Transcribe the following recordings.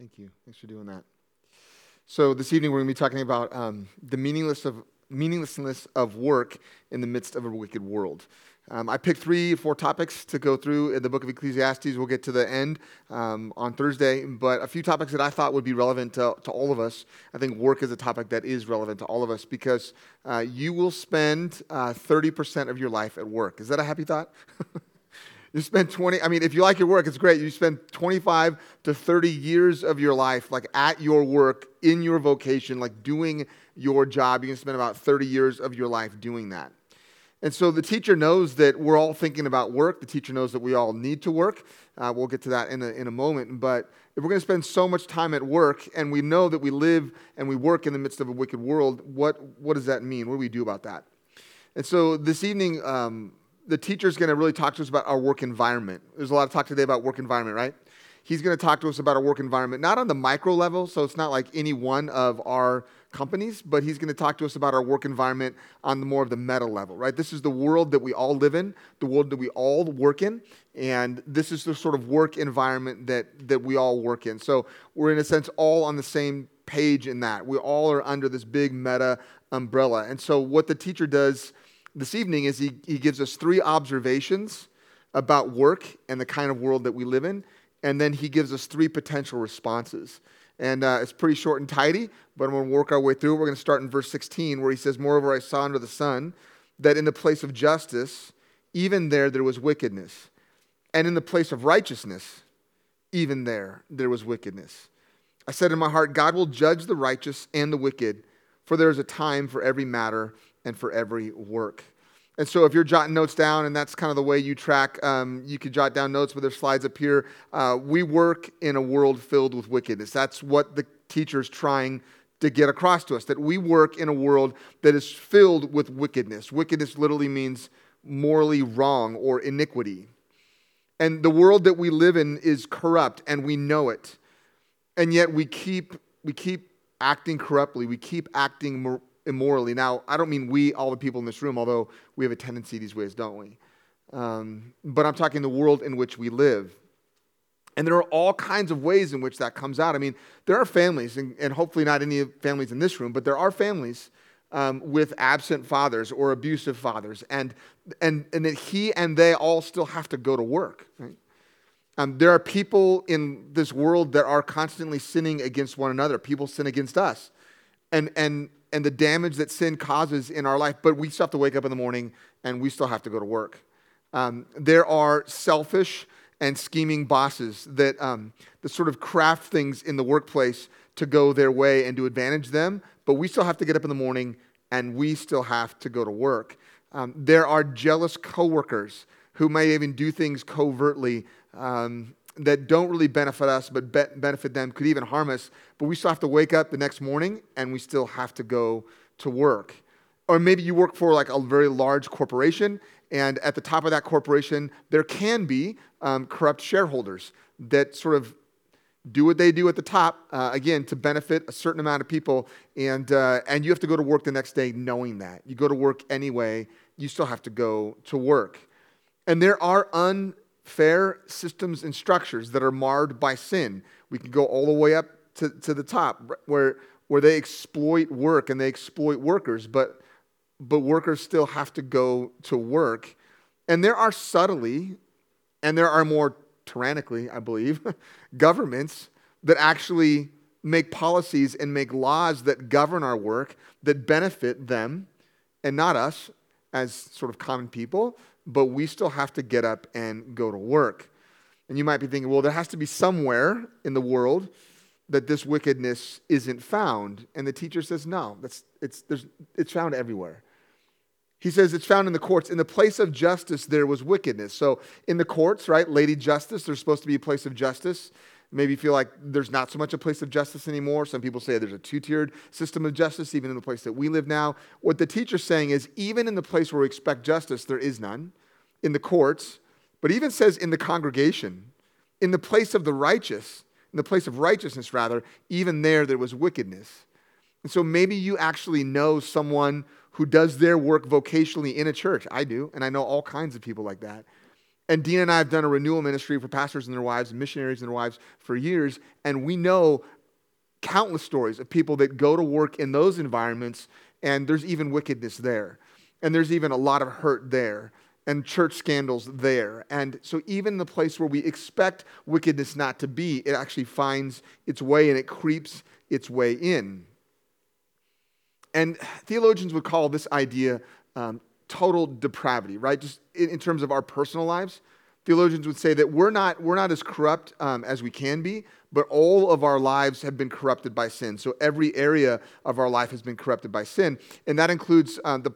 Thank you. Thanks for doing that. So this evening we're going to be talking about um, the meaningless of, meaninglessness of work in the midst of a wicked world. Um, I picked three or four topics to go through in the book of Ecclesiastes. We'll get to the end um, on Thursday, but a few topics that I thought would be relevant to, to, all of us. I think work is a topic that is relevant to all of us because uh, you will spend uh, 30% of your life at work. Is that a happy thought? You spend 20, I mean, if you like your work, it's great. You spend 25 to 30 years of your life, like at your work, in your vocation, like doing your job. You can spend about 30 years of your life doing that. And so the teacher knows that we're all thinking about work. The teacher knows that we all need to work. Uh, we'll get to that in a, in a moment. But if we're going to spend so much time at work and we know that we live and we work in the midst of a wicked world, what, what does that mean? What do we do about that? And so this evening, um, the teacher's going to really talk to us about our work environment. There's a lot of talk today about work environment, right? He's going to talk to us about our work environment, not on the micro level, so it's not like any one of our companies, but he's going to talk to us about our work environment on the more of the meta level, right? This is the world that we all live in, the world that we all work in, and this is the sort of work environment that, that we all work in. So we're, in a sense, all on the same page in that. We all are under this big meta umbrella. And so what the teacher does this evening is he, he gives us three observations about work and the kind of world that we live in, and then he gives us three potential responses. And uh, it's pretty short and tidy, but I'm going to work our way through. We're going to start in verse 16, where he says, Moreover, I saw under the sun that in the place of justice, even there there was wickedness. And in the place of righteousness, even there there was wickedness. I said in my heart, God will judge the righteous and the wicked, for there is a time for every matter and for every work. And so, if you're jotting notes down, and that's kind of the way you track, um, you could jot down notes, but there's slides up here. Uh, we work in a world filled with wickedness. That's what the teacher's trying to get across to us that we work in a world that is filled with wickedness. Wickedness literally means morally wrong or iniquity. And the world that we live in is corrupt, and we know it. And yet, we keep, we keep acting corruptly, we keep acting immorally. Now, I don't mean we, all the people in this room, although we have a tendency these ways, don't we? Um, but I'm talking the world in which we live. And there are all kinds of ways in which that comes out. I mean, there are families, and, and hopefully not any families in this room, but there are families um, with absent fathers or abusive fathers, and, and, and that he and they all still have to go to work. Right? Um, there are people in this world that are constantly sinning against one another. People sin against us. And, and and the damage that sin causes in our life, but we still have to wake up in the morning and we still have to go to work. Um, there are selfish and scheming bosses that, um, that sort of craft things in the workplace to go their way and to advantage them, but we still have to get up in the morning and we still have to go to work. Um, there are jealous coworkers who may even do things covertly um, that don't really benefit us but be- benefit them, could even harm us, but we still have to wake up the next morning and we still have to go to work. Or maybe you work for like a very large corporation, and at the top of that corporation, there can be um, corrupt shareholders that sort of do what they do at the top, uh, again, to benefit a certain amount of people. And, uh, and you have to go to work the next day knowing that. You go to work anyway, you still have to go to work. And there are un, fair systems and structures that are marred by sin. We can go all the way up to, to the top where, where they exploit work and they exploit workers, but, but workers still have to go to work. And there are subtly, and there are more tyrannically, I believe, governments that actually make policies and make laws that govern our work that benefit them and not us as sort of common people but we still have to get up and go to work. And you might be thinking, well, there has to be somewhere in the world that this wickedness isn't found. And the teacher says, no, that's, it's, it's found everywhere. He says it's found in the courts. In the place of justice, there was wickedness. So in the courts, right, Lady Justice, there's supposed to be a place of justice. Maybe feel like there's not so much a place of justice anymore. Some people say there's a two tiered system of justice, even in the place that we live now. What the teacher's saying is, even in the place where we expect justice, there is none in the courts, but even says in the congregation, in the place of the righteous, in the place of righteousness, rather, even there there was wickedness. And so maybe you actually know someone who does their work vocationally in a church. I do, and I know all kinds of people like that. And Dean and I have done a renewal ministry for pastors and their wives and missionaries and their wives for years. And we know countless stories of people that go to work in those environments, and there's even wickedness there. And there's even a lot of hurt there and church scandals there. And so, even the place where we expect wickedness not to be, it actually finds its way and it creeps its way in. And theologians would call this idea um, total depravity, right? Just in, in, terms of our personal lives. Theologians would say that we're not, we're not as corrupt um, as we can be, but all of our lives have been corrupted by sin. So every area of our life has been corrupted by sin. And that includes uh, the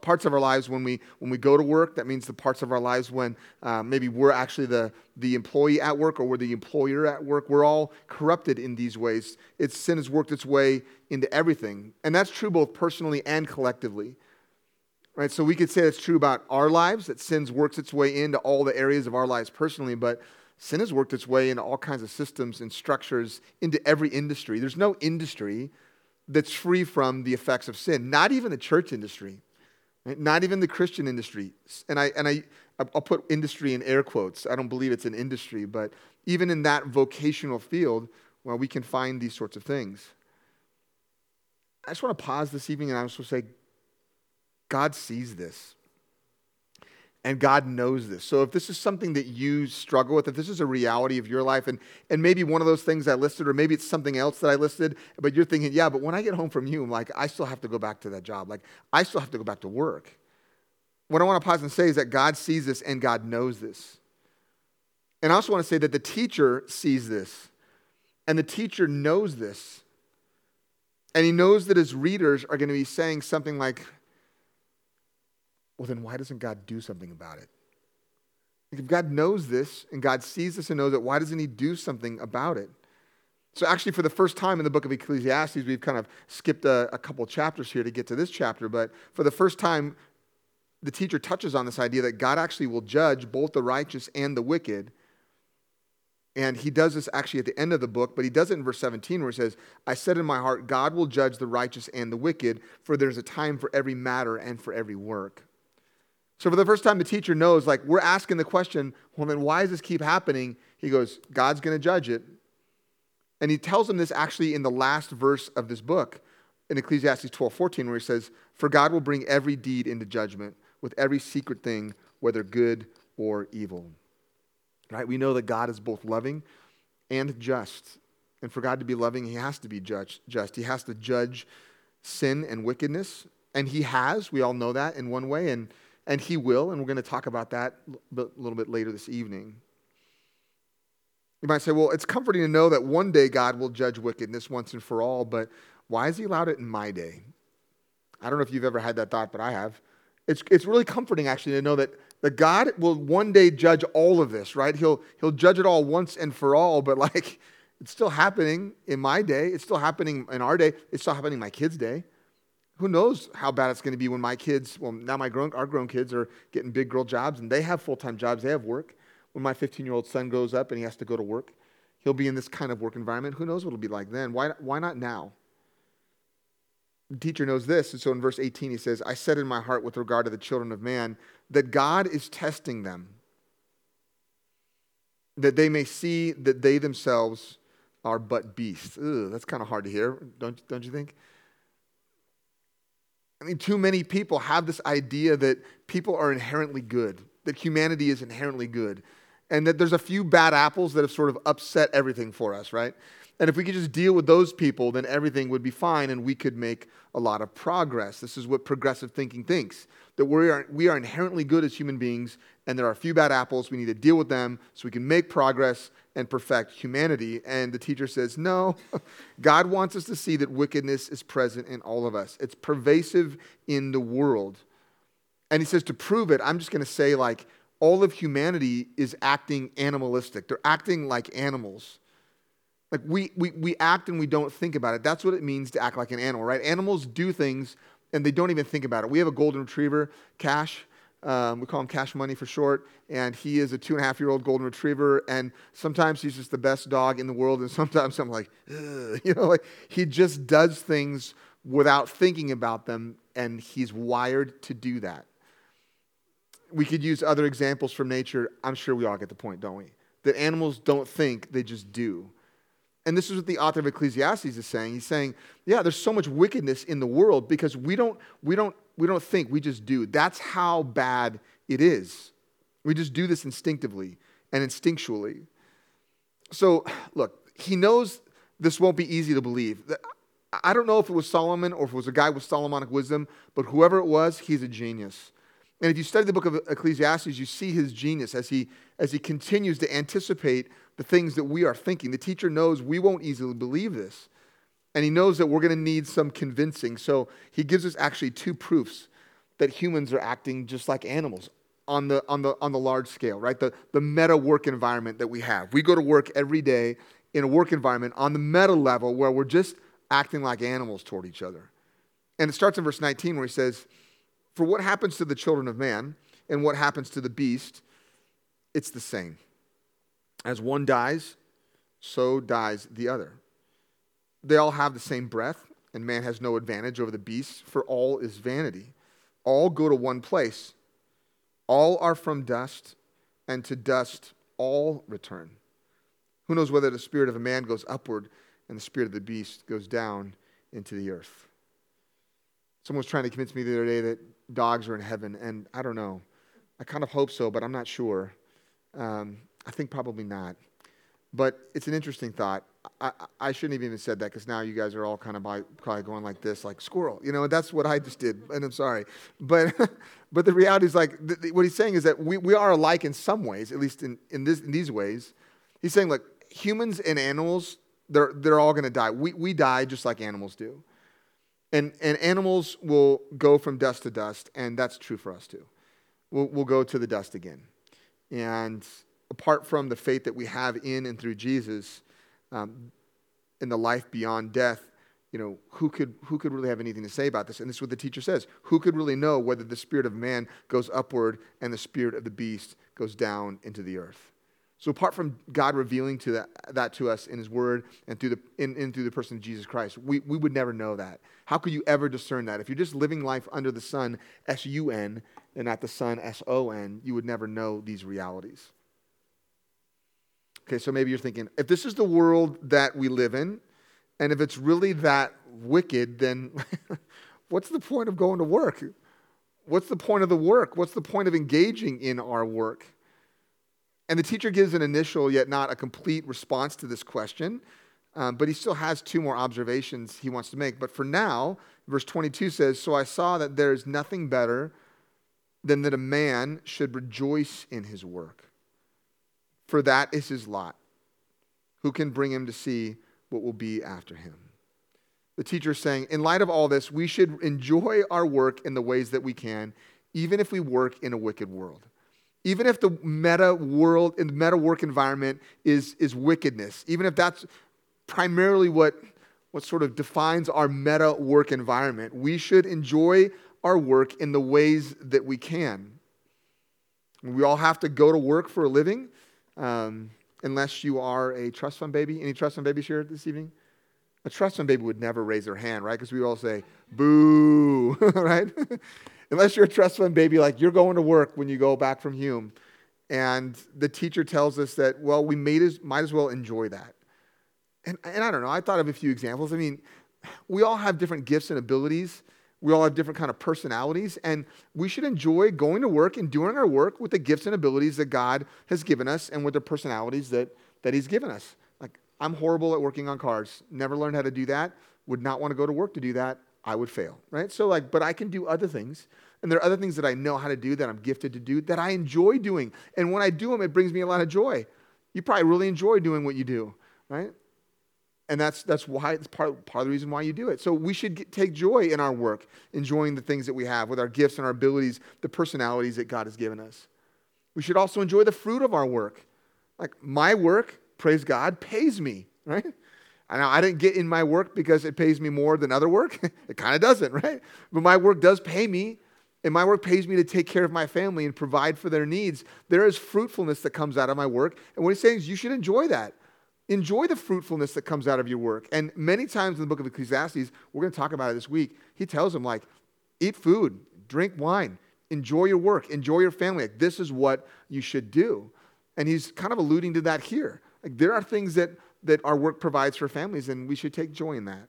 parts of our lives when we when we go to work that means the parts of our lives when uh, maybe we're actually the the employee at work or we're the employer at work we're all corrupted in these ways it's sin has worked its way into everything and that's true both personally and collectively right so we could say that's true about our lives that sin's works its way into all the areas of our lives personally but sin has worked its way into all kinds of systems and structures into every industry there's no industry that's free from the effects of sin not even the church industry Right? Not even the Christian industry. And, I, and I, I'll put industry in air quotes. I don't believe it's an industry, but even in that vocational field, well, we can find these sorts of things. I just want to pause this evening and I just want to say, God sees this. And God knows this. So if this is something that you struggle with, if this is a reality of your life, and, and maybe one of those things I listed, or maybe it's something else that I listed, but you're thinking, yeah, but when I get home from you, I'm like, I still have to go back to that job. Like, I still have to go back to work. What I want to pause and say is that God sees this and God knows this. And I also want to say that the teacher sees this, and the teacher knows this. And he knows that his readers are going to be saying something like, well, then why doesn't God do something about it? If God knows this and God sees this and knows it, why doesn't He do something about it? So, actually, for the first time in the book of Ecclesiastes, we've kind of skipped a, a couple chapters here to get to this chapter, but for the first time, the teacher touches on this idea that God actually will judge both the righteous and the wicked. And he does this actually at the end of the book, but he does it in verse 17 where he says, I said in my heart, God will judge the righteous and the wicked, for there's a time for every matter and for every work. So for the first time, the teacher knows, like, we're asking the question, well, then why does this keep happening? He goes, God's going to judge it. And he tells them this actually in the last verse of this book in Ecclesiastes 12 14, where he says, For God will bring every deed into judgment with every secret thing, whether good or evil. Right? We know that God is both loving and just. And for God to be loving, he has to be judge, just. He has to judge sin and wickedness. And he has, we all know that in one way. And and he will, and we're going to talk about that a little bit later this evening. You might say, well, it's comforting to know that one day God will judge wickedness once and for all, but why has he allowed it in my day? I don't know if you've ever had that thought, but I have. It's, it's really comforting, actually, to know that, that God will one day judge all of this, right? He'll, he'll judge it all once and for all, but like, it's still happening in my day. It's still happening in our day. It's still happening in my kids' day who knows how bad it's going to be when my kids, well, now my grown, our grown kids are getting big girl jobs and they have full time jobs, they have work. When my 15 year old son goes up and he has to go to work, he'll be in this kind of work environment. Who knows what it'll be like then? Why, why not now? The teacher knows this. And so in verse 18, he says, I said in my heart with regard to the children of man that God is testing them, that they may see that they themselves are but beasts. That's kind of hard to hear, don't, don't you think? I mean, too many people have this idea that people are inherently good, that humanity is inherently good, and that there's a few bad apples that have sort of upset everything for us, right? And if we could just deal with those people, then everything would be fine and we could make a lot of progress. This is what progressive thinking thinks that we are, we are inherently good as human beings and there are a few bad apples. We need to deal with them so we can make progress and perfect humanity. And the teacher says, No, God wants us to see that wickedness is present in all of us, it's pervasive in the world. And he says, To prove it, I'm just going to say, like, all of humanity is acting animalistic. They're acting like animals. Like we, we, we act and we don't think about it. That's what it means to act like an animal, right? Animals do things and they don't even think about it. We have a golden retriever, Cash. Um, we call him Cash Money for short, and he is a two and a half year old golden retriever. And sometimes he's just the best dog in the world, and sometimes I'm like, you know, like he just does things without thinking about them, and he's wired to do that. we could use other examples from nature. I'm sure we all get the point, don't we? That animals don't think, they just do. And this is what the author of Ecclesiastes is saying. He's saying, yeah, there's so much wickedness in the world because we don't, we don't, we don't think, we just do. That's how bad it is. We just do this instinctively and instinctually. So, look, he knows this won't be easy to believe. I don't know if it was Solomon or if it was a guy with Solomonic wisdom, but whoever it was, he's a genius. And if you study the book of Ecclesiastes, you see his genius as he, as he continues to anticipate the things that we are thinking. The teacher knows we won't easily believe this. And he knows that we're going to need some convincing. So he gives us actually two proofs that humans are acting just like animals on the, on the, on the large scale, right? The, the meta work environment that we have. We go to work every day in a work environment on the meta level where we're just acting like animals toward each other. And it starts in verse 19 where he says, For what happens to the children of man and what happens to the beast, it's the same. As one dies, so dies the other. They all have the same breath, and man has no advantage over the beasts, for all is vanity. All go to one place. All are from dust, and to dust all return. Who knows whether the spirit of a man goes upward and the spirit of the beast goes down into the earth? Someone was trying to convince me the other day that dogs are in heaven, and I don't know. I kind of hope so, but I'm not sure. Um, I think probably not. But it's an interesting thought. I, I shouldn't have even said that because now you guys are all kind of by, probably going like this, like squirrel. You know, that's what I just did, and I'm sorry. But, but the reality is like th- th- what he's saying is that we, we are alike in some ways, at least in, in, this, in these ways. He's saying, like, humans and animals, they're, they're all going to die. We, we die just like animals do. And, and animals will go from dust to dust, and that's true for us too. We'll, we'll go to the dust again. And apart from the faith that we have in and through Jesus, um, in the life beyond death, you know, who could, who could really have anything to say about this? And this is what the teacher says. Who could really know whether the spirit of man goes upward and the spirit of the beast goes down into the earth? So apart from God revealing to that, that to us in his word and through the, in, in through the person of Jesus Christ, we, we would never know that. How could you ever discern that? If you're just living life under the sun, S-U-N, and not the sun, S-O-N, you would never know these realities. Okay, so maybe you're thinking, if this is the world that we live in, and if it's really that wicked, then what's the point of going to work? What's the point of the work? What's the point of engaging in our work? And the teacher gives an initial, yet not a complete response to this question, um, but he still has two more observations he wants to make. But for now, verse 22 says So I saw that there is nothing better than that a man should rejoice in his work, for that is his lot. Who can bring him to see what will be after him? The teacher is saying, in light of all this, we should enjoy our work in the ways that we can, even if we work in a wicked world. Even if the meta world the meta work environment is, is wickedness, even if that's primarily what, what sort of defines our meta work environment, we should enjoy our work in the ways that we can. We all have to go to work for a living, um, unless you are a trust fund baby. Any trust fund babies here this evening? A trust fund baby would never raise their hand, right? Because we all say, boo, right? unless you're a trust fund baby, like you're going to work when you go back from Hume. And the teacher tells us that, well, we made as, might as well enjoy that. And, and I don't know, I thought of a few examples. I mean, we all have different gifts and abilities. We all have different kind of personalities, and we should enjoy going to work and doing our work with the gifts and abilities that God has given us and with the personalities that, that He's given us. Like, I'm horrible at working on cars, never learned how to do that, would not want to go to work to do that. I would fail, right? So, like, but I can do other things. And there are other things that I know how to do that I'm gifted to do that I enjoy doing. And when I do them, it brings me a lot of joy. You probably really enjoy doing what you do, right? And that's, that's why it's part, part of the reason why you do it. So we should get, take joy in our work, enjoying the things that we have with our gifts and our abilities, the personalities that God has given us. We should also enjoy the fruit of our work. Like my work, praise God, pays me, right? Now, I didn't get in my work because it pays me more than other work. it kind of doesn't, right? But my work does pay me, and my work pays me to take care of my family and provide for their needs. There is fruitfulness that comes out of my work. And what he's saying is you should enjoy that. Enjoy the fruitfulness that comes out of your work. And many times in the book of Ecclesiastes, we're going to talk about it this week, he tells them, like, eat food, drink wine, enjoy your work, enjoy your family. Like, this is what you should do. And he's kind of alluding to that here. Like, there are things that, that our work provides for families, and we should take joy in that.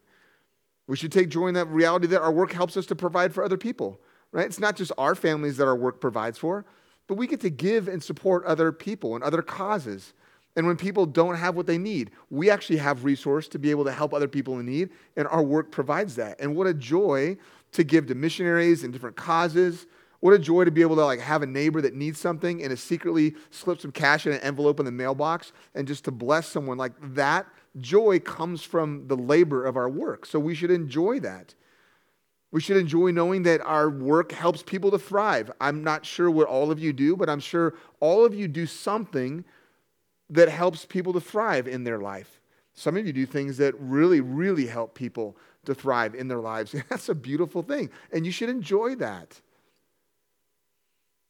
We should take joy in that reality that our work helps us to provide for other people, right? It's not just our families that our work provides for, but we get to give and support other people and other causes. And when people don't have what they need, we actually have resource to be able to help other people in need, and our work provides that. And what a joy to give to missionaries and different causes. What a joy to be able to like have a neighbor that needs something and to secretly slip some cash in an envelope in the mailbox and just to bless someone like that. Joy comes from the labor of our work. So we should enjoy that. We should enjoy knowing that our work helps people to thrive. I'm not sure what all of you do, but I'm sure all of you do something that helps people to thrive in their life. Some of you do things that really, really help people to thrive in their lives. That's a beautiful thing. And you should enjoy that.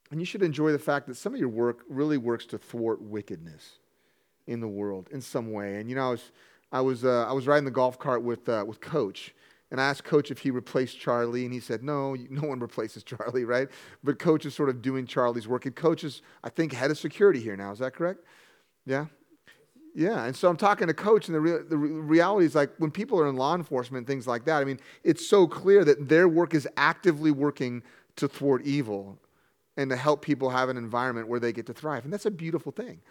And you should enjoy the fact that some of your work really works to thwart wickedness in the world in some way. And you know, I was, I was, uh, I was riding the golf cart with, uh, with Coach. And I asked Coach if he replaced Charlie, and he said, no, no one replaces Charlie, right? But Coach is sort of doing Charlie's work. And Coach is, I think, head of security here now. Is that correct? Yeah? Yeah, and so I'm talking to coach, and the, re- the reality is like when people are in law enforcement, things like that, I mean, it's so clear that their work is actively working to thwart evil and to help people have an environment where they get to thrive. And that's a beautiful thing.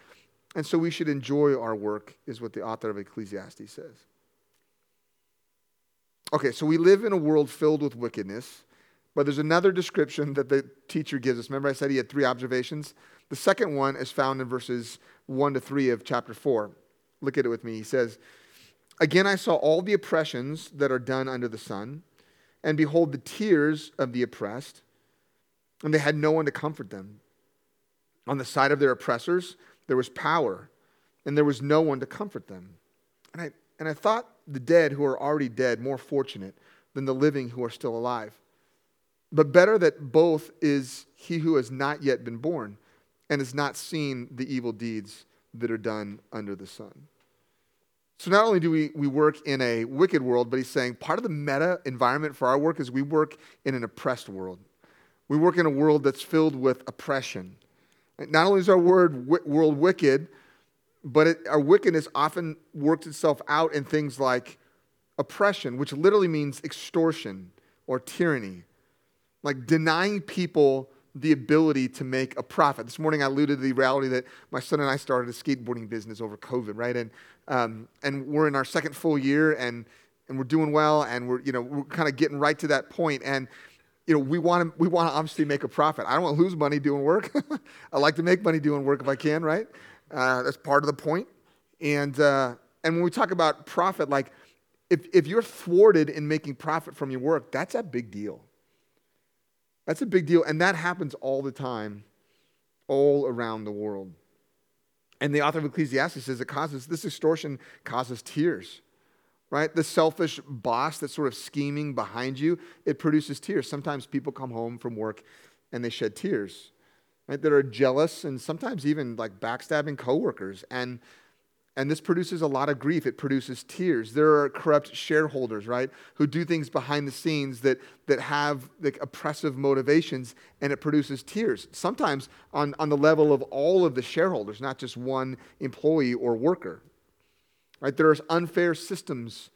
And so we should enjoy our work, is what the author of Ecclesiastes says. Okay, so we live in a world filled with wickedness, but there's another description that the teacher gives us. Remember, I said he had three observations? The second one is found in verses 1 to 3 of chapter 4. Look at it with me. He says, Again, I saw all the oppressions that are done under the sun, and behold, the tears of the oppressed, and they had no one to comfort them. On the side of their oppressors, there was power, and there was no one to comfort them. And I, and I thought the dead who are already dead more fortunate than the living who are still alive. But better that both is he who has not yet been born and has not seen the evil deeds that are done under the sun. So not only do we, we work in a wicked world, but he's saying part of the meta environment for our work is we work in an oppressed world. We work in a world that's filled with oppression. Not only is our word, world wicked, but it, our wickedness often works itself out in things like oppression, which literally means extortion or tyranny, like denying people the ability to make a profit. This morning I alluded to the reality that my son and I started a skateboarding business over COVID, right? And, um, and we're in our second full year and, and we're doing well and we're, you know, we're kind of getting right to that point. And, you know, we want to, we want to obviously make a profit. I don't want to lose money doing work. I like to make money doing work if I can, right? Uh, that's part of the point. And, uh, and when we talk about profit, like if, if you're thwarted in making profit from your work, that's a big deal. That's a big deal. And that happens all the time, all around the world. And the author of Ecclesiastes says it causes, this extortion causes tears, right? The selfish boss that's sort of scheming behind you, it produces tears. Sometimes people come home from work and they shed tears, right? That are jealous and sometimes even like backstabbing coworkers. And and this produces a lot of grief. It produces tears. There are corrupt shareholders, right, who do things behind the scenes that, that have like, oppressive motivations, and it produces tears. Sometimes on, on the level of all of the shareholders, not just one employee or worker. Right? There are unfair systems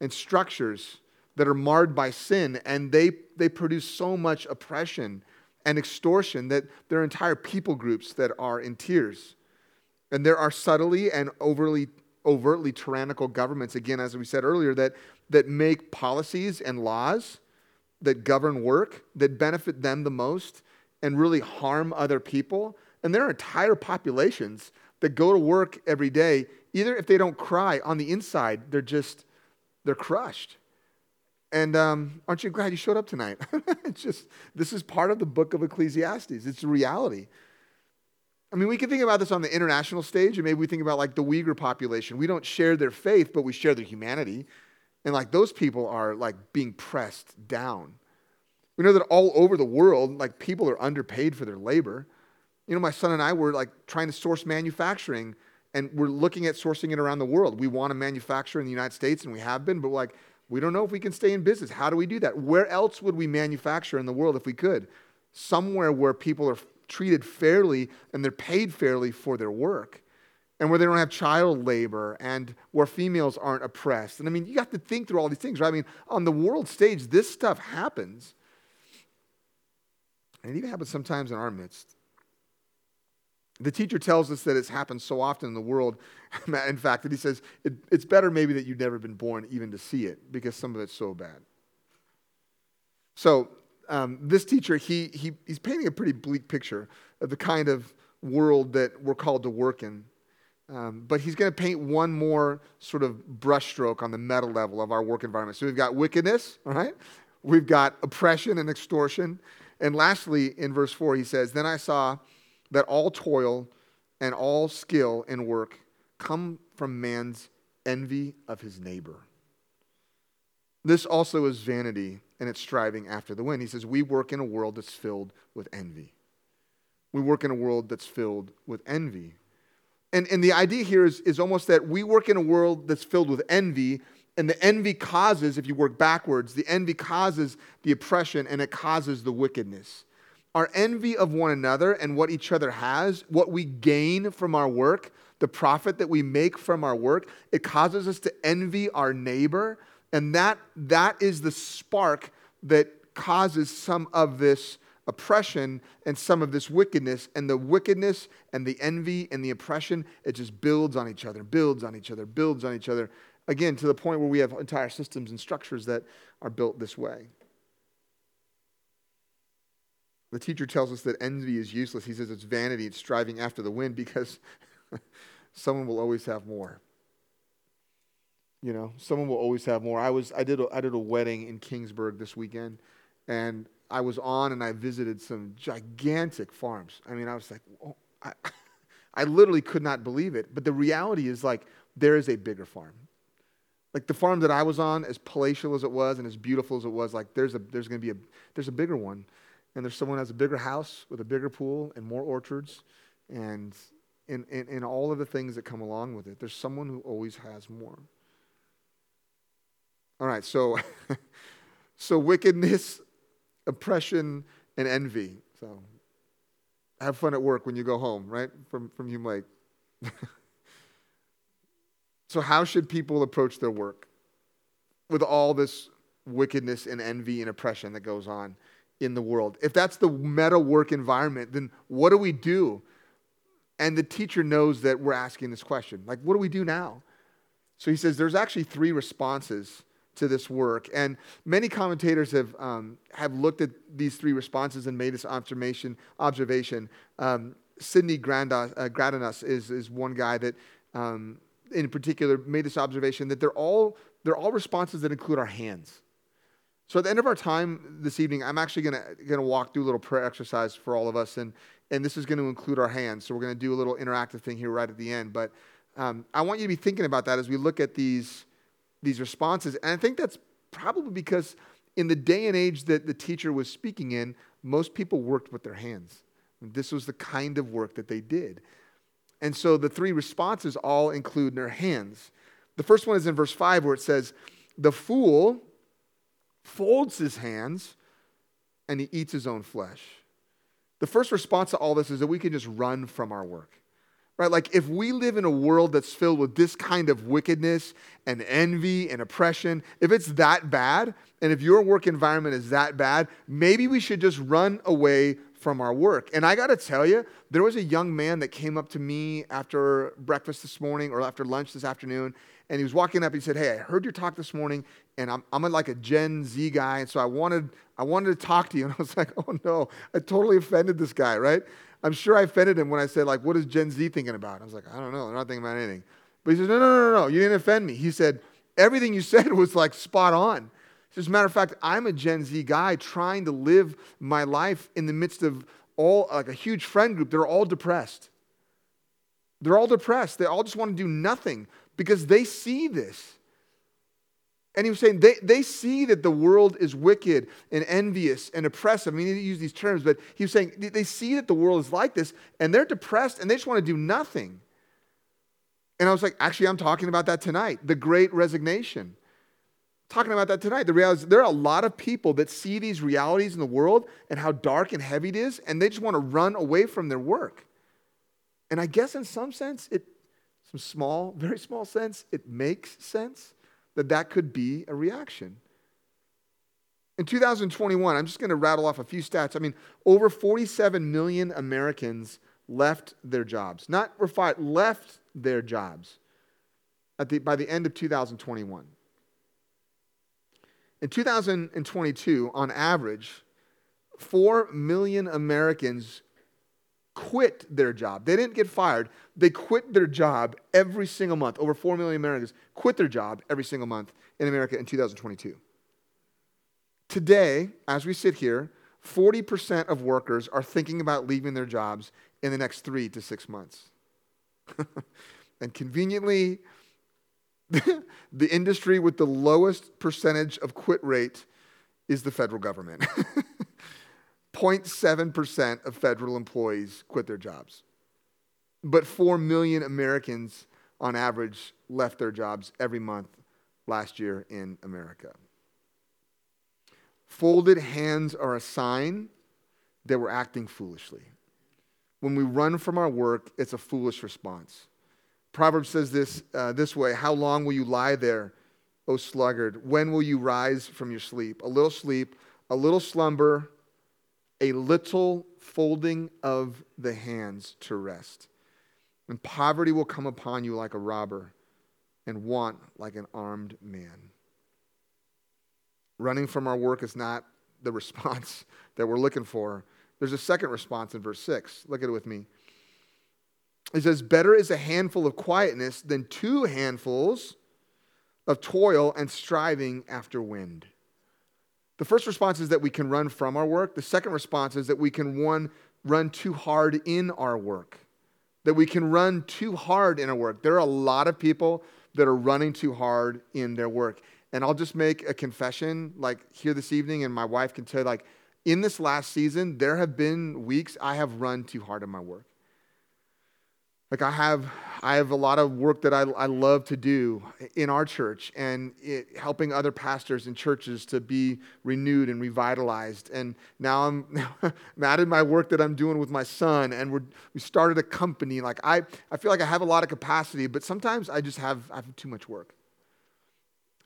and structures that are marred by sin, and they, they produce so much oppression and extortion that there are entire people groups that are in tears. And there are subtly and overly, overtly tyrannical governments, again, as we said earlier, that, that make policies and laws that govern work that benefit them the most and really harm other people. And there are entire populations that go to work every day, either if they don't cry on the inside, they're just, they're crushed. And um, aren't you glad you showed up tonight? it's just, this is part of the book of Ecclesiastes. It's reality. I mean, we can think about this on the international stage, and maybe we think about like the Uyghur population. We don't share their faith, but we share their humanity. And like those people are like being pressed down. We know that all over the world, like people are underpaid for their labor. You know, my son and I were like trying to source manufacturing, and we're looking at sourcing it around the world. We want to manufacture in the United States, and we have been, but like, we don't know if we can stay in business. How do we do that? Where else would we manufacture in the world if we could? somewhere where people are treated fairly and they're paid fairly for their work and where they don't have child labor and where females aren't oppressed. And I mean, you have to think through all these things, right? I mean, on the world stage, this stuff happens. And it even happens sometimes in our midst. The teacher tells us that it's happened so often in the world, in fact, that he says it, it's better maybe that you've never been born even to see it because some of it's so bad. So, um, this teacher, he, he, he's painting a pretty bleak picture of the kind of world that we're called to work in. Um, but he's going to paint one more sort of brushstroke on the meta level of our work environment. So we've got wickedness, all right? We've got oppression and extortion. And lastly, in verse 4, he says, Then I saw that all toil and all skill in work come from man's envy of his neighbor. This also is vanity and it's striving after the wind. He says, We work in a world that's filled with envy. We work in a world that's filled with envy. And, and the idea here is, is almost that we work in a world that's filled with envy, and the envy causes, if you work backwards, the envy causes the oppression and it causes the wickedness. Our envy of one another and what each other has, what we gain from our work, the profit that we make from our work, it causes us to envy our neighbor. And that, that is the spark that causes some of this oppression and some of this wickedness. And the wickedness and the envy and the oppression, it just builds on each other, builds on each other, builds on each other. Again, to the point where we have entire systems and structures that are built this way. The teacher tells us that envy is useless. He says it's vanity, it's striving after the wind because someone will always have more. You know, someone will always have more. I was I did a, I did a wedding in Kingsburg this weekend and I was on and I visited some gigantic farms. I mean, I was like, oh, I, I literally could not believe it. But the reality is, like, there is a bigger farm. Like the farm that I was on, as palatial as it was and as beautiful as it was, like there's a there's to be a there's a bigger one, and there's someone has a bigger house with a bigger pool and more orchards, and in, in, in all of the things that come along with it. There's someone who always has more. All right, so so wickedness oppression, and envy. So have fun at work when you go home, right? From, from Hume Lake. so, how should people approach their work with all this wickedness and envy and oppression that goes on in the world? If that's the meta work environment, then what do we do? And the teacher knows that we're asking this question. Like, what do we do now? So he says there's actually three responses to this work. And many commentators have, um, have looked at these three responses and made this observation. observation. Um, Sidney Greidanus, uh, is, is one guy that, um, in particular, made this observation that they're all, they're all responses that include our hands. So at the end of our time this evening, I'm actually going to walk through a little prayer exercise for all of us, and, and this is going to include our hands. So we're going to do a little interactive thing here right at the end. But um, I want you to be thinking about that as we look at these these responses. And I think that's probably because in the day and age that the teacher was speaking in, most people worked with their hands. This was the kind of work that they did. And so the three responses all include their hands. The first one is in verse 5 where it says, The fool folds his hands and he eats his own flesh. The first response to all this is that we can just run from our work. Right? Like if we live in a world that's filled with this kind of wickedness and envy and oppression, if it's that bad, and if your work environment is that bad, maybe we should just run away from our work. And I got to tell you, there was a young man that came up to me after breakfast this morning or after lunch this afternoon, and he was walking up. He said, "Hey, I heard your talk this morning, and I'm I'm like a Gen Z guy, and so I wanted I wanted to talk to you." And I was like, "Oh no, I totally offended this guy, right?" I'm sure I offended him when I said, like, what is Gen Z thinking about? I was like, I don't know. They're not thinking about anything. But he says, no, no, no, no, you didn't offend me. He said, everything you said was like spot on. As a matter of fact, I'm a Gen Z guy trying to live my life in the midst of all, like a huge friend group. They're all depressed. They're all depressed. They all just want to do nothing because they see this. And he was saying they, they see that the world is wicked and envious and oppressive. I mean, he didn't use these terms, but he was saying they see that the world is like this and they're depressed and they just want to do nothing. And I was like, actually, I'm talking about that tonight the great resignation. talking about that tonight. The reality is there are a lot of people that see these realities in the world and how dark and heavy it is, and they just want to run away from their work. And I guess in some sense, it, some small, very small sense, it makes sense that that could be a reaction. In 2021, I'm just going to rattle off a few stats. I mean, over 47 million Americans left their jobs. Not were fired, left their jobs at the, by the end of 2021. In 2022, on average, 4 million Americans quit their job. They didn't get fired, they quit their job every single month. Over 4 million Americans quit their job every single month in America in 2022. Today, as we sit here, 40% of workers are thinking about leaving their jobs in the next three to six months. and conveniently, the industry with the lowest percentage of quit rate is the federal government. 0.7% of federal employees quit their jobs. But 4 million Americans, on average, left their jobs every month last year in America. Folded hands are a sign that we're acting foolishly. When we run from our work, it's a foolish response. Proverbs says this uh, this way How long will you lie there, O sluggard? When will you rise from your sleep? A little sleep, a little slumber, a little folding of the hands to rest. And poverty will come upon you like a robber, and want like an armed man. Running from our work is not the response that we're looking for. There's a second response in verse 6. Look at it with me. It says, Better is a handful of quietness than two handfuls of toil and striving after wind. The first response is that we can run from our work. The second response is that we can one, run too hard in our work. That we can run too hard in our work. There are a lot of people that are running too hard in their work. And I'll just make a confession, like here this evening, and my wife can tell you, like, in this last season, there have been weeks I have run too hard in my work. Like I have, I have a lot of work that I, I love to do in our church and it, helping other pastors and churches to be renewed and revitalized. And now I'm, I'm added my work that I'm doing with my son, and we're, we started a company. Like I, I feel like I have a lot of capacity, but sometimes I just have, I have too much work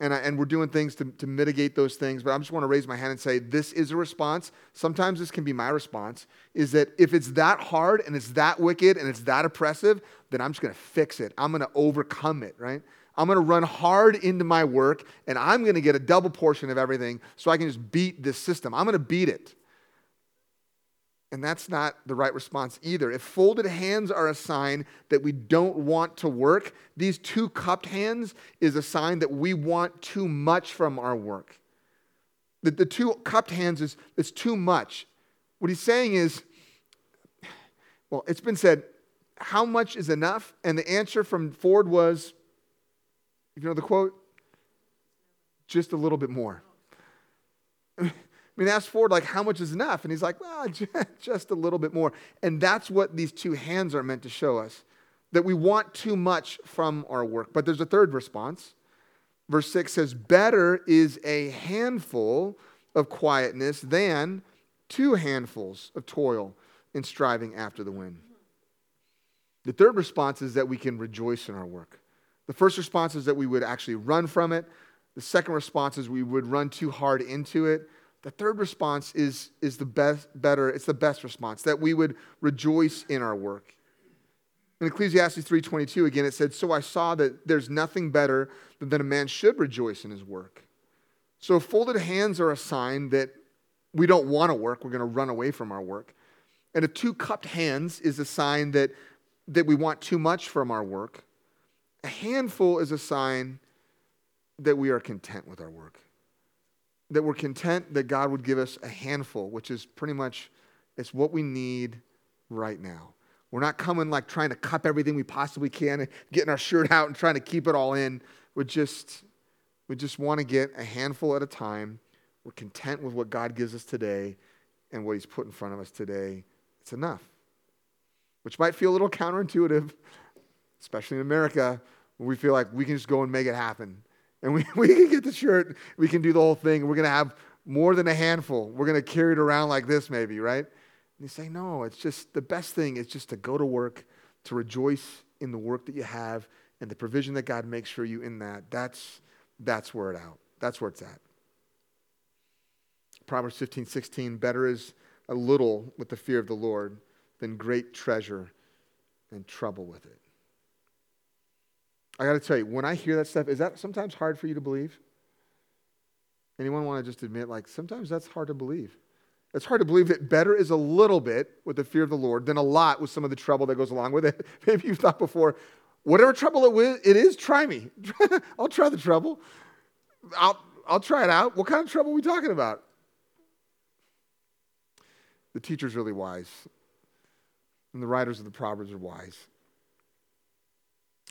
and, I, and we're doing things to, to mitigate those things but i just want to raise my hand and say this is a response. Sometimes this can be my response is that if it's that hard and it's that wicked and it's that oppressive then i'm just going to fix it. I'm going to overcome it right? I'm going to run hard into my work and i'm going to get a double portion of everything so i can just beat this system. I'm going to beat it and that's not the right response either. If folded hands are a sign that we don't want to work, these two cupped hands is a sign that we want too much from our work. The, the two cupped hands is it's too much. What he's saying is, well, it's been said, how much is enough? And the answer from Ford was, you know the quote? Just a little bit more. I mean, ask Ford, like, how much is enough? And he's like, well, just a little bit more. And that's what these two hands are meant to show us that we want too much from our work. But there's a third response. Verse 6 says, Better is a handful of quietness than two handfuls of toil in striving after the wind. The third response is that we can rejoice in our work. The first response is that we would actually run from it. The second response is we would run too hard into it. The third response is, is the best, better, it's the best response, that we would rejoice in our work. In Ecclesiastes 3.22, again, it said, So I saw that there's nothing better than that a man should rejoice in his work. So folded hands are a sign that we don't want to work, we're going to run away from our work. And a two cupped hands is a sign that, that we want too much from our work, a handful is a sign that we are content with our work that we're content that God would give us a handful, which is pretty much it's what we need right now. We're not coming like trying to cup everything we possibly can and getting our shirt out and trying to keep it all in. We just we just want to get a handful at a time. We're content with what God gives us today and what He's put in front of us today. It's enough. Which might feel a little counterintuitive, especially in America, where we feel like we can just go and make it happen And we, we can get the shirt, we can do the whole thing. We're going to have more than a handful. We're going to carry it around like this, maybe, right? And you say, no, it's just the best thing is just to go to work, to rejoice in the work that you have and the provision that God makes for you in that. That's, that's where it out. That's where it's at. Proverbs 15, 16, better is a little with the fear of the Lord than great treasure and trouble with it. I got to tell you, when I hear that stuff, is that sometimes hard for you to believe? Anyone want to just admit, like, sometimes that's hard to believe. It's hard to believe that better is a little bit with the fear of the Lord than a lot with some of the trouble that goes along with it. Maybe you've thought before, whatever trouble it is, try me. I'll try the trouble. I'll, I'll try it out. What kind of trouble are we talking about? The teacher's really wise, and the writers of the Proverbs are wise.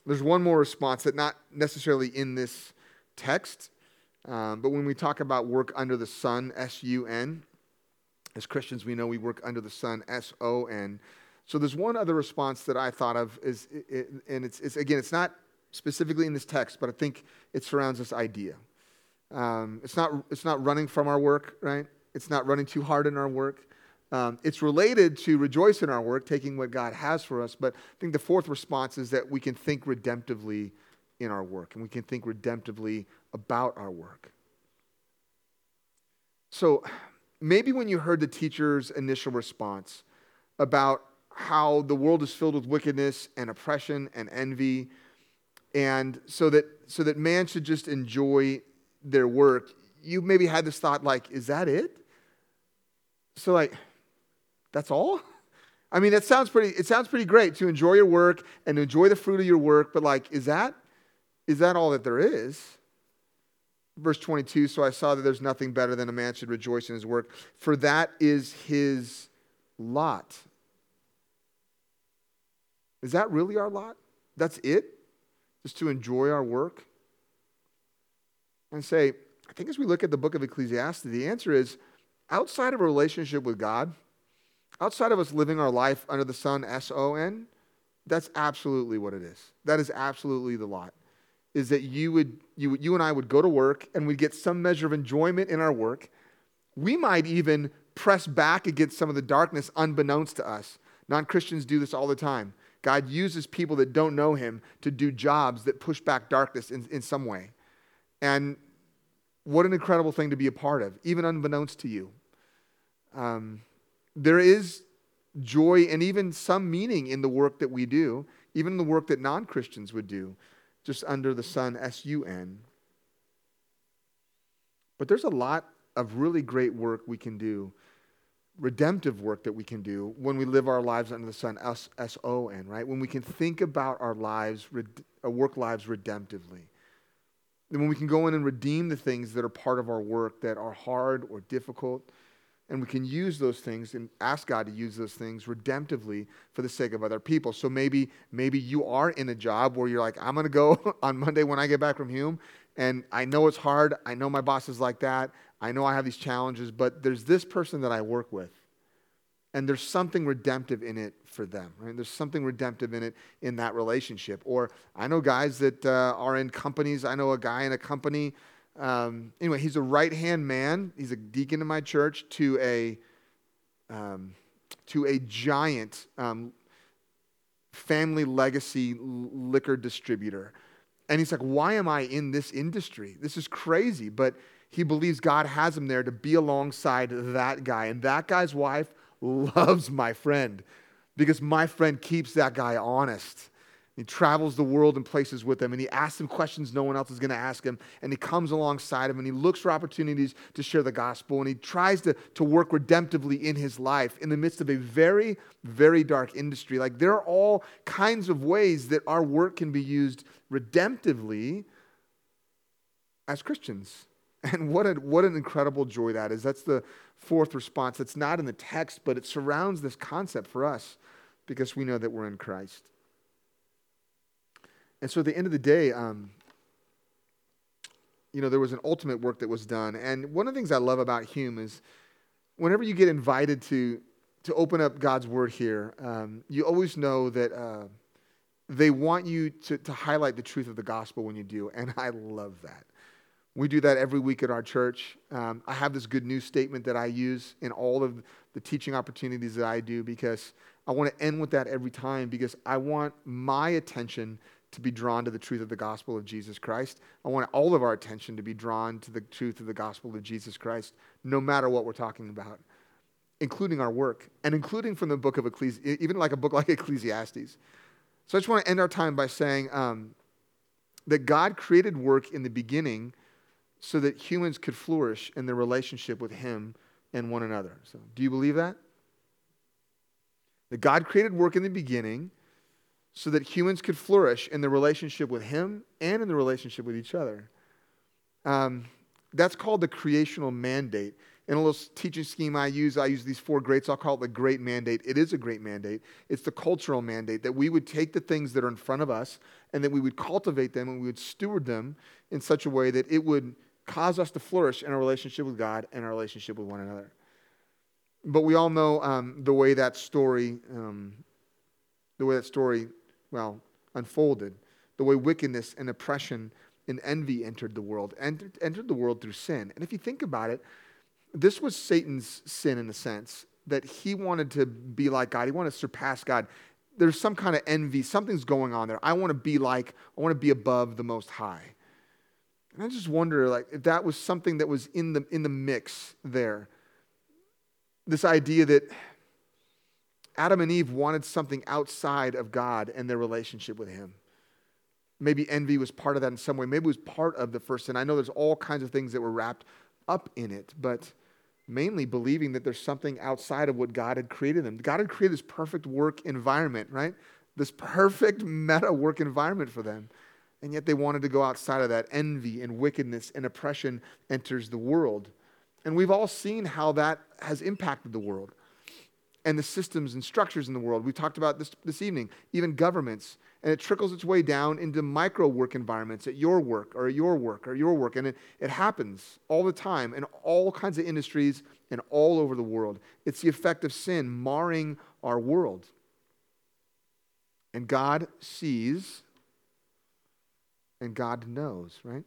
There's one more response that not necessarily in this text, um, but when we talk about work under the sun, S U N, as Christians, we know we work under the sun, S O N. So there's one other response that I thought of, is, and it's, it's, again, it's not specifically in this text, but I think it surrounds this idea. Um, it's, not, it's not running from our work, right? It's not running too hard in our work. Um, it's related to rejoice in our work, taking what God has for us. But I think the fourth response is that we can think redemptively in our work and we can think redemptively about our work. So maybe when you heard the teacher's initial response about how the world is filled with wickedness and oppression and envy, and so that, so that man should just enjoy their work, you maybe had this thought like, is that it? So, like, that's all? I mean, that sounds pretty, it sounds pretty great to enjoy your work and enjoy the fruit of your work, but like, is that, is that all that there is? Verse 22 So I saw that there's nothing better than a man should rejoice in his work, for that is his lot. Is that really our lot? That's it? Just to enjoy our work? And say, I think as we look at the book of Ecclesiastes, the answer is outside of a relationship with God, Outside of us living our life under the sun, S O N, that's absolutely what it is. That is absolutely the lot. Is that you would, you, you and I would go to work and we'd get some measure of enjoyment in our work. We might even press back against some of the darkness unbeknownst to us. Non Christians do this all the time. God uses people that don't know Him to do jobs that push back darkness in, in some way. And what an incredible thing to be a part of, even unbeknownst to you. Um, there is joy and even some meaning in the work that we do, even the work that non Christians would do, just under the sun, S U N. But there's a lot of really great work we can do, redemptive work that we can do when we live our lives under the sun, S O N, right? When we can think about our lives, our uh, work lives redemptively. And when we can go in and redeem the things that are part of our work that are hard or difficult and we can use those things and ask God to use those things redemptively for the sake of other people. So maybe maybe you are in a job where you're like, I'm going to go on Monday when I get back from Hume, and I know it's hard. I know my boss is like that. I know I have these challenges, but there's this person that I work with, and there's something redemptive in it for them. Right? There's something redemptive in it in that relationship. Or I know guys that uh, are in companies. I know a guy in a company um, anyway, he's a right hand man. He's a deacon in my church to a um, to a giant um, family legacy liquor distributor. And he's like, Why am I in this industry? This is crazy. But he believes God has him there to be alongside that guy. And that guy's wife loves my friend because my friend keeps that guy honest. He travels the world and places with them, and he asks him questions no one else is going to ask him. And he comes alongside him, and he looks for opportunities to share the gospel, and he tries to, to work redemptively in his life in the midst of a very, very dark industry. Like, there are all kinds of ways that our work can be used redemptively as Christians. And what, a, what an incredible joy that is. That's the fourth response. It's not in the text, but it surrounds this concept for us because we know that we're in Christ. And so at the end of the day, um, you know, there was an ultimate work that was done. And one of the things I love about Hume is whenever you get invited to, to open up God's word here, um, you always know that uh, they want you to, to highlight the truth of the gospel when you do. And I love that. We do that every week at our church. Um, I have this good news statement that I use in all of the teaching opportunities that I do because I want to end with that every time because I want my attention to be drawn to the truth of the gospel of Jesus Christ. I want all of our attention to be drawn to the truth of the gospel of Jesus Christ, no matter what we're talking about, including our work and including from the book of Ecclesiastes, even like a book like Ecclesiastes. So I just want to end our time by saying um, that God created work in the beginning so that humans could flourish in their relationship with Him and one another. So, do you believe that? That God created work in the beginning so that humans could flourish in the relationship with Him and in the relationship with each other. Um, that's called the creational mandate. In a little teaching scheme I use, I use these four greats. I'll call it the great mandate. It is a great mandate. It's the cultural mandate that we would take the things that are in front of us and that we would cultivate them and we would steward them in such a way that it would cause us to flourish in our relationship with God and our relationship with one another. But we all know um, the way that story, um, the way that story, well, unfolded, the way wickedness and oppression and envy entered the world, entered, entered the world through sin. And if you think about it, this was Satan's sin in a sense that he wanted to be like God. He wanted to surpass God. There's some kind of envy. Something's going on there. I want to be like, I want to be above the Most High. And I just wonder, like, if that was something that was in the, in the mix there. This idea that Adam and Eve wanted something outside of God and their relationship with Him. Maybe envy was part of that in some way. Maybe it was part of the first sin. I know there's all kinds of things that were wrapped up in it, but mainly believing that there's something outside of what God had created them. God had created this perfect work environment, right? This perfect meta work environment for them. And yet they wanted to go outside of that. Envy and wickedness and oppression enters the world. And we've all seen how that has impacted the world and the systems and structures in the world. We talked about this this evening, even governments. And it trickles its way down into micro work environments at your work or at your work or your work. And it, it happens all the time in all kinds of industries and all over the world. It's the effect of sin marring our world. And God sees and God knows, right?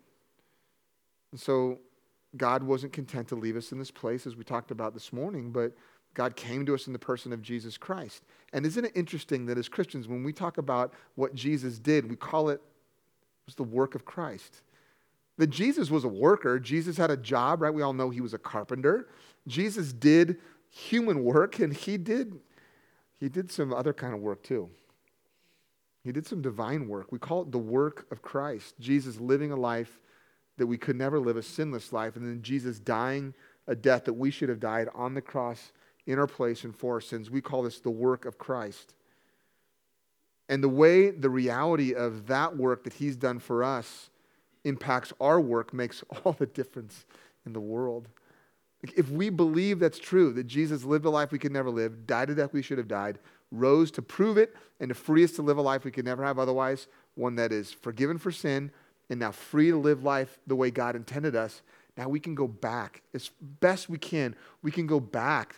And so God wasn't content to leave us in this place, as we talked about this morning, but God came to us in the person of Jesus Christ. And isn't it interesting that as Christians, when we talk about what Jesus did, we call it was the work of Christ. That Jesus was a worker. Jesus had a job, right? We all know he was a carpenter. Jesus did human work, and he did he did some other kind of work too. He did some divine work. We call it the work of Christ. Jesus living a life that we could never live, a sinless life, and then Jesus dying a death that we should have died on the cross in our place and for our sins. We call this the work of Christ. And the way the reality of that work that He's done for us impacts our work makes all the difference in the world. If we believe that's true, that Jesus lived a life we could never live, died a death we should have died, rose to prove it and to free us to live a life we could never have otherwise, one that is forgiven for sin and now free to live life the way God intended us, now we can go back as best we can. We can go back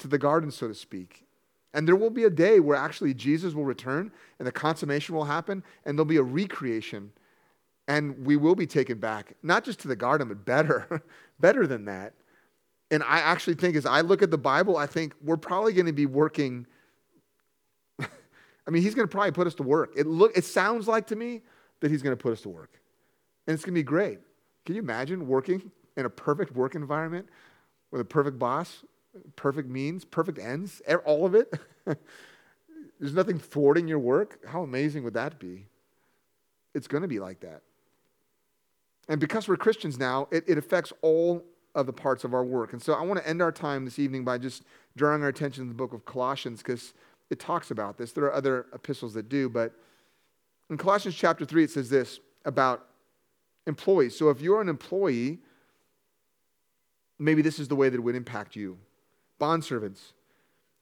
to the garden, so to speak. And there will be a day where actually Jesus will return and the consummation will happen and there'll be a recreation and we will be taken back, not just to the garden, but better, better than that. And I actually think as I look at the Bible, I think we're probably going to be working I mean, he's going to probably put us to work. It, look, it sounds like to me that he's going to put us to work. And it's going to be great. Can you imagine working in a perfect work environment with a perfect boss, perfect means, perfect ends, all of it? There's nothing thwarting your work. How amazing would that be? It's going to be like that. And because we're Christians now, it, it affects all of the parts of our work. And so I want to end our time this evening by just drawing our attention to the book of Colossians because it talks about this. There are other epistles that do, but in Colossians chapter 3, it says this about employees. So if you're an employee, maybe this is the way that it would impact you. Bondservants,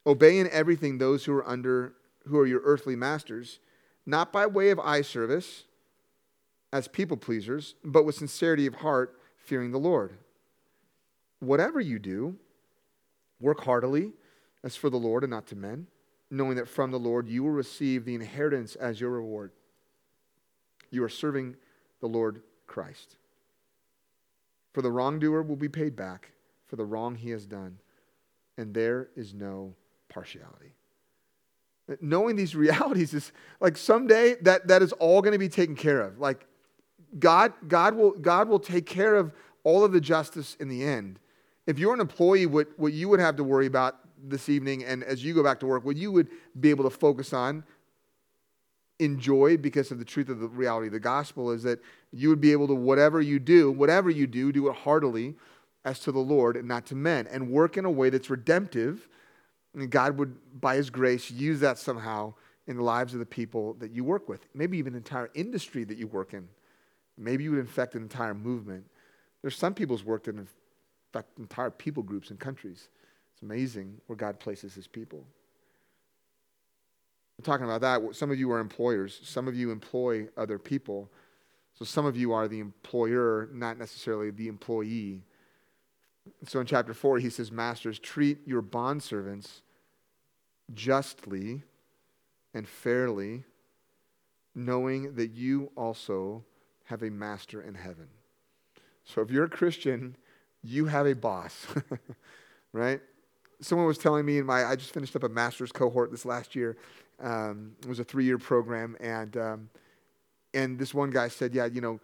obey in everything those who are under, who are your earthly masters, not by way of eye service as people pleasers, but with sincerity of heart, fearing the Lord. Whatever you do, work heartily as for the Lord and not to men knowing that from the Lord you will receive the inheritance as your reward. You are serving the Lord Christ. For the wrongdoer will be paid back for the wrong he has done, and there is no partiality. Knowing these realities is like someday that, that is all going to be taken care of. Like God, God, will, God will take care of all of the justice in the end. If you're an employee, what, what you would have to worry about this evening and as you go back to work, what you would be able to focus on, enjoy because of the truth of the reality of the gospel is that you would be able to, whatever you do, whatever you do, do it heartily as to the Lord and not to men, and work in a way that's redemptive. And God would, by His grace, use that somehow in the lives of the people that you work with, maybe even the entire industry that you work in. Maybe you would infect an entire movement. There's some people's work that infect entire people groups and countries. It's amazing where God places His people. We're talking about that. Some of you are employers. Some of you employ other people. So some of you are the employer, not necessarily the employee. So in chapter 4, he says, Masters, treat your bondservants justly and fairly, knowing that you also have a master in heaven. So if you're a Christian, you have a boss, right? Someone was telling me in my, I just finished up a master's cohort this last year. Um, it was a three year program. And, um, and this one guy said, yeah, you know,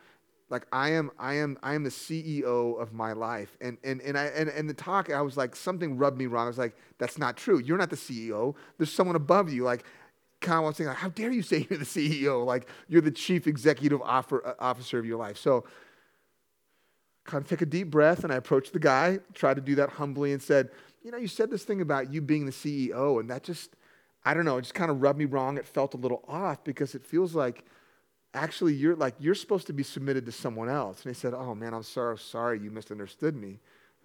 like I am, I am, I am the CEO of my life. And, and, and, I, and, and the talk, I was like, something rubbed me wrong. I was like, that's not true. You're not the CEO. There's someone above you. Like, kind of was saying, like, how dare you say you're the CEO? Like, you're the chief executive uh, officer of your life. So, kind of take a deep breath, and I approached the guy, tried to do that humbly, and said, you know, you said this thing about you being the CEO, and that just, I don't know, it just kind of rubbed me wrong. It felt a little off because it feels like actually you're like you're supposed to be submitted to someone else. And he said, Oh man, I'm sorry, sorry, you misunderstood me.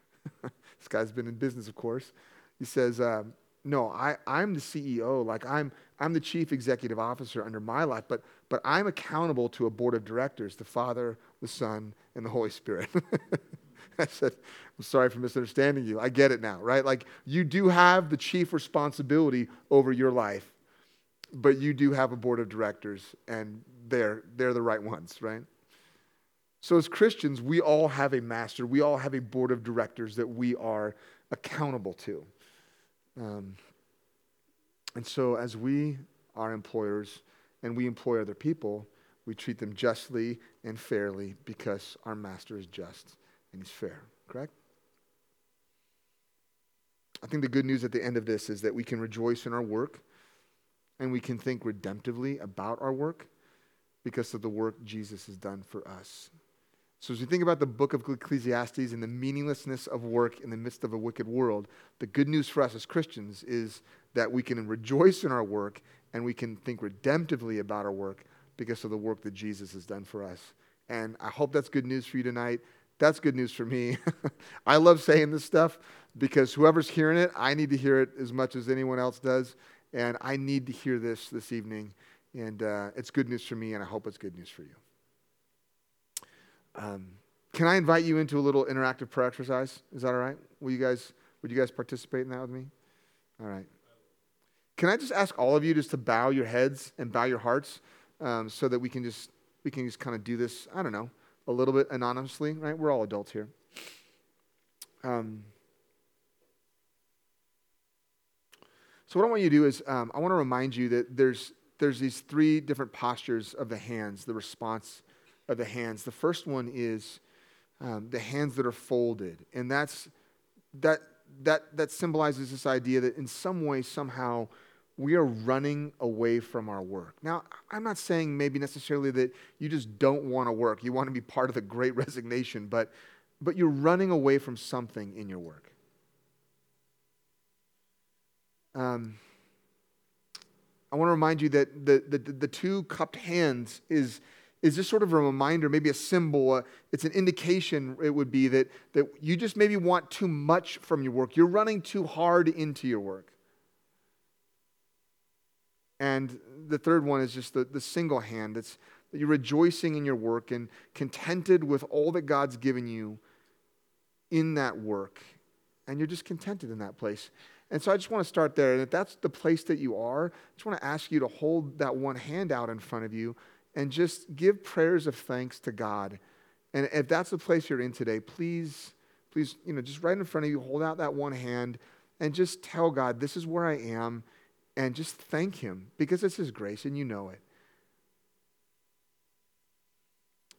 this guy's been in business, of course. He says, um, No, I, I'm the CEO. Like I'm I'm the chief executive officer under my life, but but I'm accountable to a board of directors, the Father, the Son, and the Holy Spirit. I said, I'm sorry for misunderstanding you. I get it now, right? Like you do have the chief responsibility over your life, but you do have a board of directors, and they're, they're the right ones, right? So, as Christians, we all have a master. We all have a board of directors that we are accountable to. Um, and so, as we are employers and we employ other people, we treat them justly and fairly because our master is just and he's fair, correct? I think the good news at the end of this is that we can rejoice in our work and we can think redemptively about our work because of the work Jesus has done for us. So, as we think about the book of Ecclesiastes and the meaninglessness of work in the midst of a wicked world, the good news for us as Christians is that we can rejoice in our work and we can think redemptively about our work because of the work that Jesus has done for us. And I hope that's good news for you tonight. That's good news for me. I love saying this stuff because whoever's hearing it, I need to hear it as much as anyone else does. And I need to hear this this evening. And uh, it's good news for me, and I hope it's good news for you. Um, can I invite you into a little interactive prayer exercise? Is that all right? Will you guys, would you guys participate in that with me? All right. Can I just ask all of you just to bow your heads and bow your hearts um, so that we can just we can just kind of do this, I don't know, a little bit anonymously, right? We're all adults here. Um, so what I want you to do is um, I want to remind you that there's there's these three different postures of the hands, the response of the hands. The first one is um, the hands that are folded, and that's that that that symbolizes this idea that in some way, somehow, we are running away from our work. Now, I'm not saying maybe necessarily that you just don't want to work. You want to be part of the great resignation, but but you're running away from something in your work. Um, I want to remind you that the, the, the two cupped hands is, is just sort of a reminder, maybe a symbol. Uh, it's an indication, it would be, that, that you just maybe want too much from your work. You're running too hard into your work. And the third one is just the, the single hand. It's that you're rejoicing in your work and contented with all that God's given you in that work. And you're just contented in that place. And so I just want to start there. And if that's the place that you are, I just want to ask you to hold that one hand out in front of you and just give prayers of thanks to God And if that's the place you're in today, please, please, you know, just right in front of you, hold out that one hand and just tell God, this is where I am, and just thank Him because it's His grace and you know it.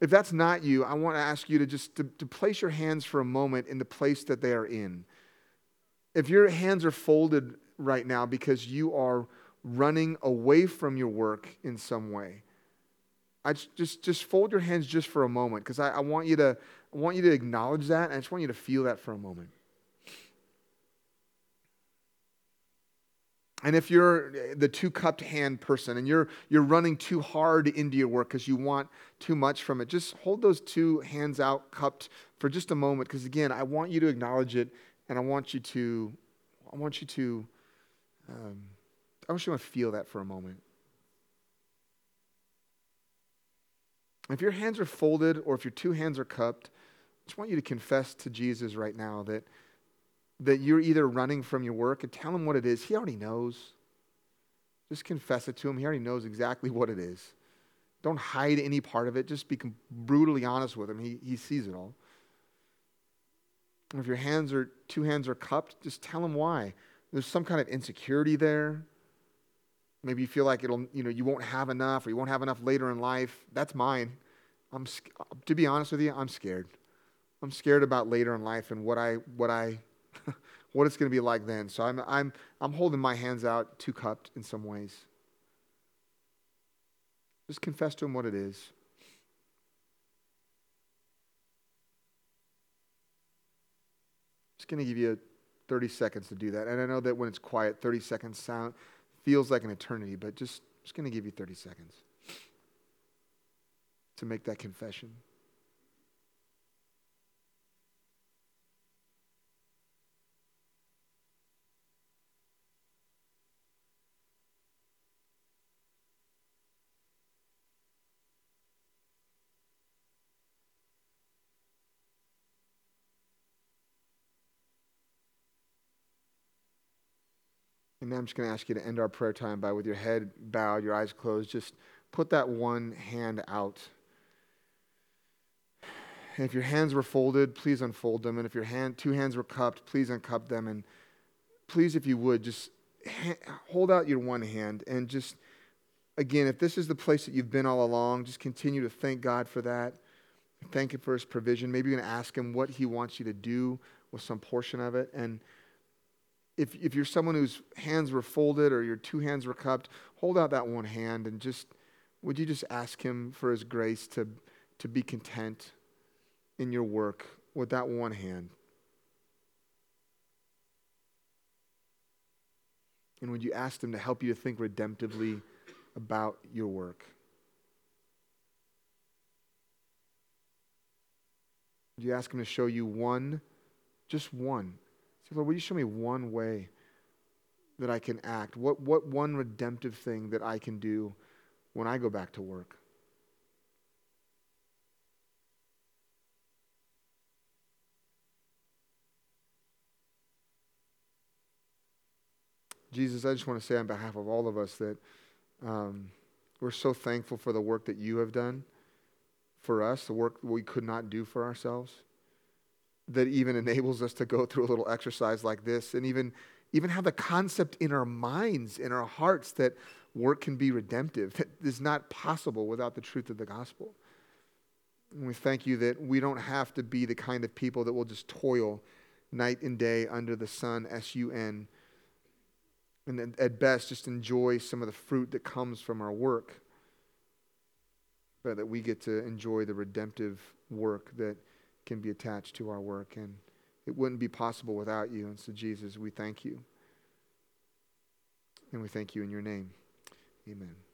If that's not you, I want to ask you to just to, to place your hands for a moment in the place that they are in. If your hands are folded right now because you are running away from your work in some way, I just just fold your hands just for a moment because I, I want you to I want you to acknowledge that and I just want you to feel that for a moment. And if you're eh, the two cupped hand person and you're, you're running too hard into your work because you want too much from it, just hold those two hands out cupped for just a moment. Because again, I want you to acknowledge it and I want you to, I want you to, um, I want you to feel that for a moment. If your hands are folded or if your two hands are cupped, I just want you to confess to Jesus right now that that you're either running from your work and tell him what it is. He already knows. Just confess it to him. He already knows exactly what it is. Don't hide any part of it. Just be brutally honest with him. He, he sees it all. If your hands are, two hands are cupped, just tell him why. There's some kind of insecurity there. Maybe you feel like it'll, you know, you won't have enough or you won't have enough later in life. That's mine. I'm, to be honest with you, I'm scared. I'm scared about later in life and what I, what I what it's going to be like then. So I'm, I'm, I'm holding my hands out, two cupped in some ways. Just confess to him what it is. Going to give you 30 seconds to do that. And I know that when it's quiet, 30 seconds sound feels like an eternity, but just just going to give you 30 seconds to make that confession. And I'm just going to ask you to end our prayer time by, with your head bowed, your eyes closed, just put that one hand out. And if your hands were folded, please unfold them. And if your hand, two hands were cupped, please uncup them. And please, if you would, just ha- hold out your one hand and just, again, if this is the place that you've been all along, just continue to thank God for that. Thank Him for His provision. Maybe you're going to ask Him what He wants you to do with some portion of it. And if, if you're someone whose hands were folded or your two hands were cupped, hold out that one hand and just, would you just ask Him for His grace to, to be content in your work with that one hand? And would you ask Him to help you to think redemptively about your work? Would you ask Him to show you one, just one, Say, Lord, will you show me one way that I can act? What, what one redemptive thing that I can do when I go back to work? Jesus, I just want to say on behalf of all of us that um, we're so thankful for the work that you have done for us, the work we could not do for ourselves that even enables us to go through a little exercise like this and even, even have the concept in our minds, in our hearts, that work can be redemptive. That is not possible without the truth of the gospel. And we thank you that we don't have to be the kind of people that will just toil night and day under the sun, S U N, and at best just enjoy some of the fruit that comes from our work, but that we get to enjoy the redemptive work that can be attached to our work. And it wouldn't be possible without you. And so, Jesus, we thank you. And we thank you in your name. Amen.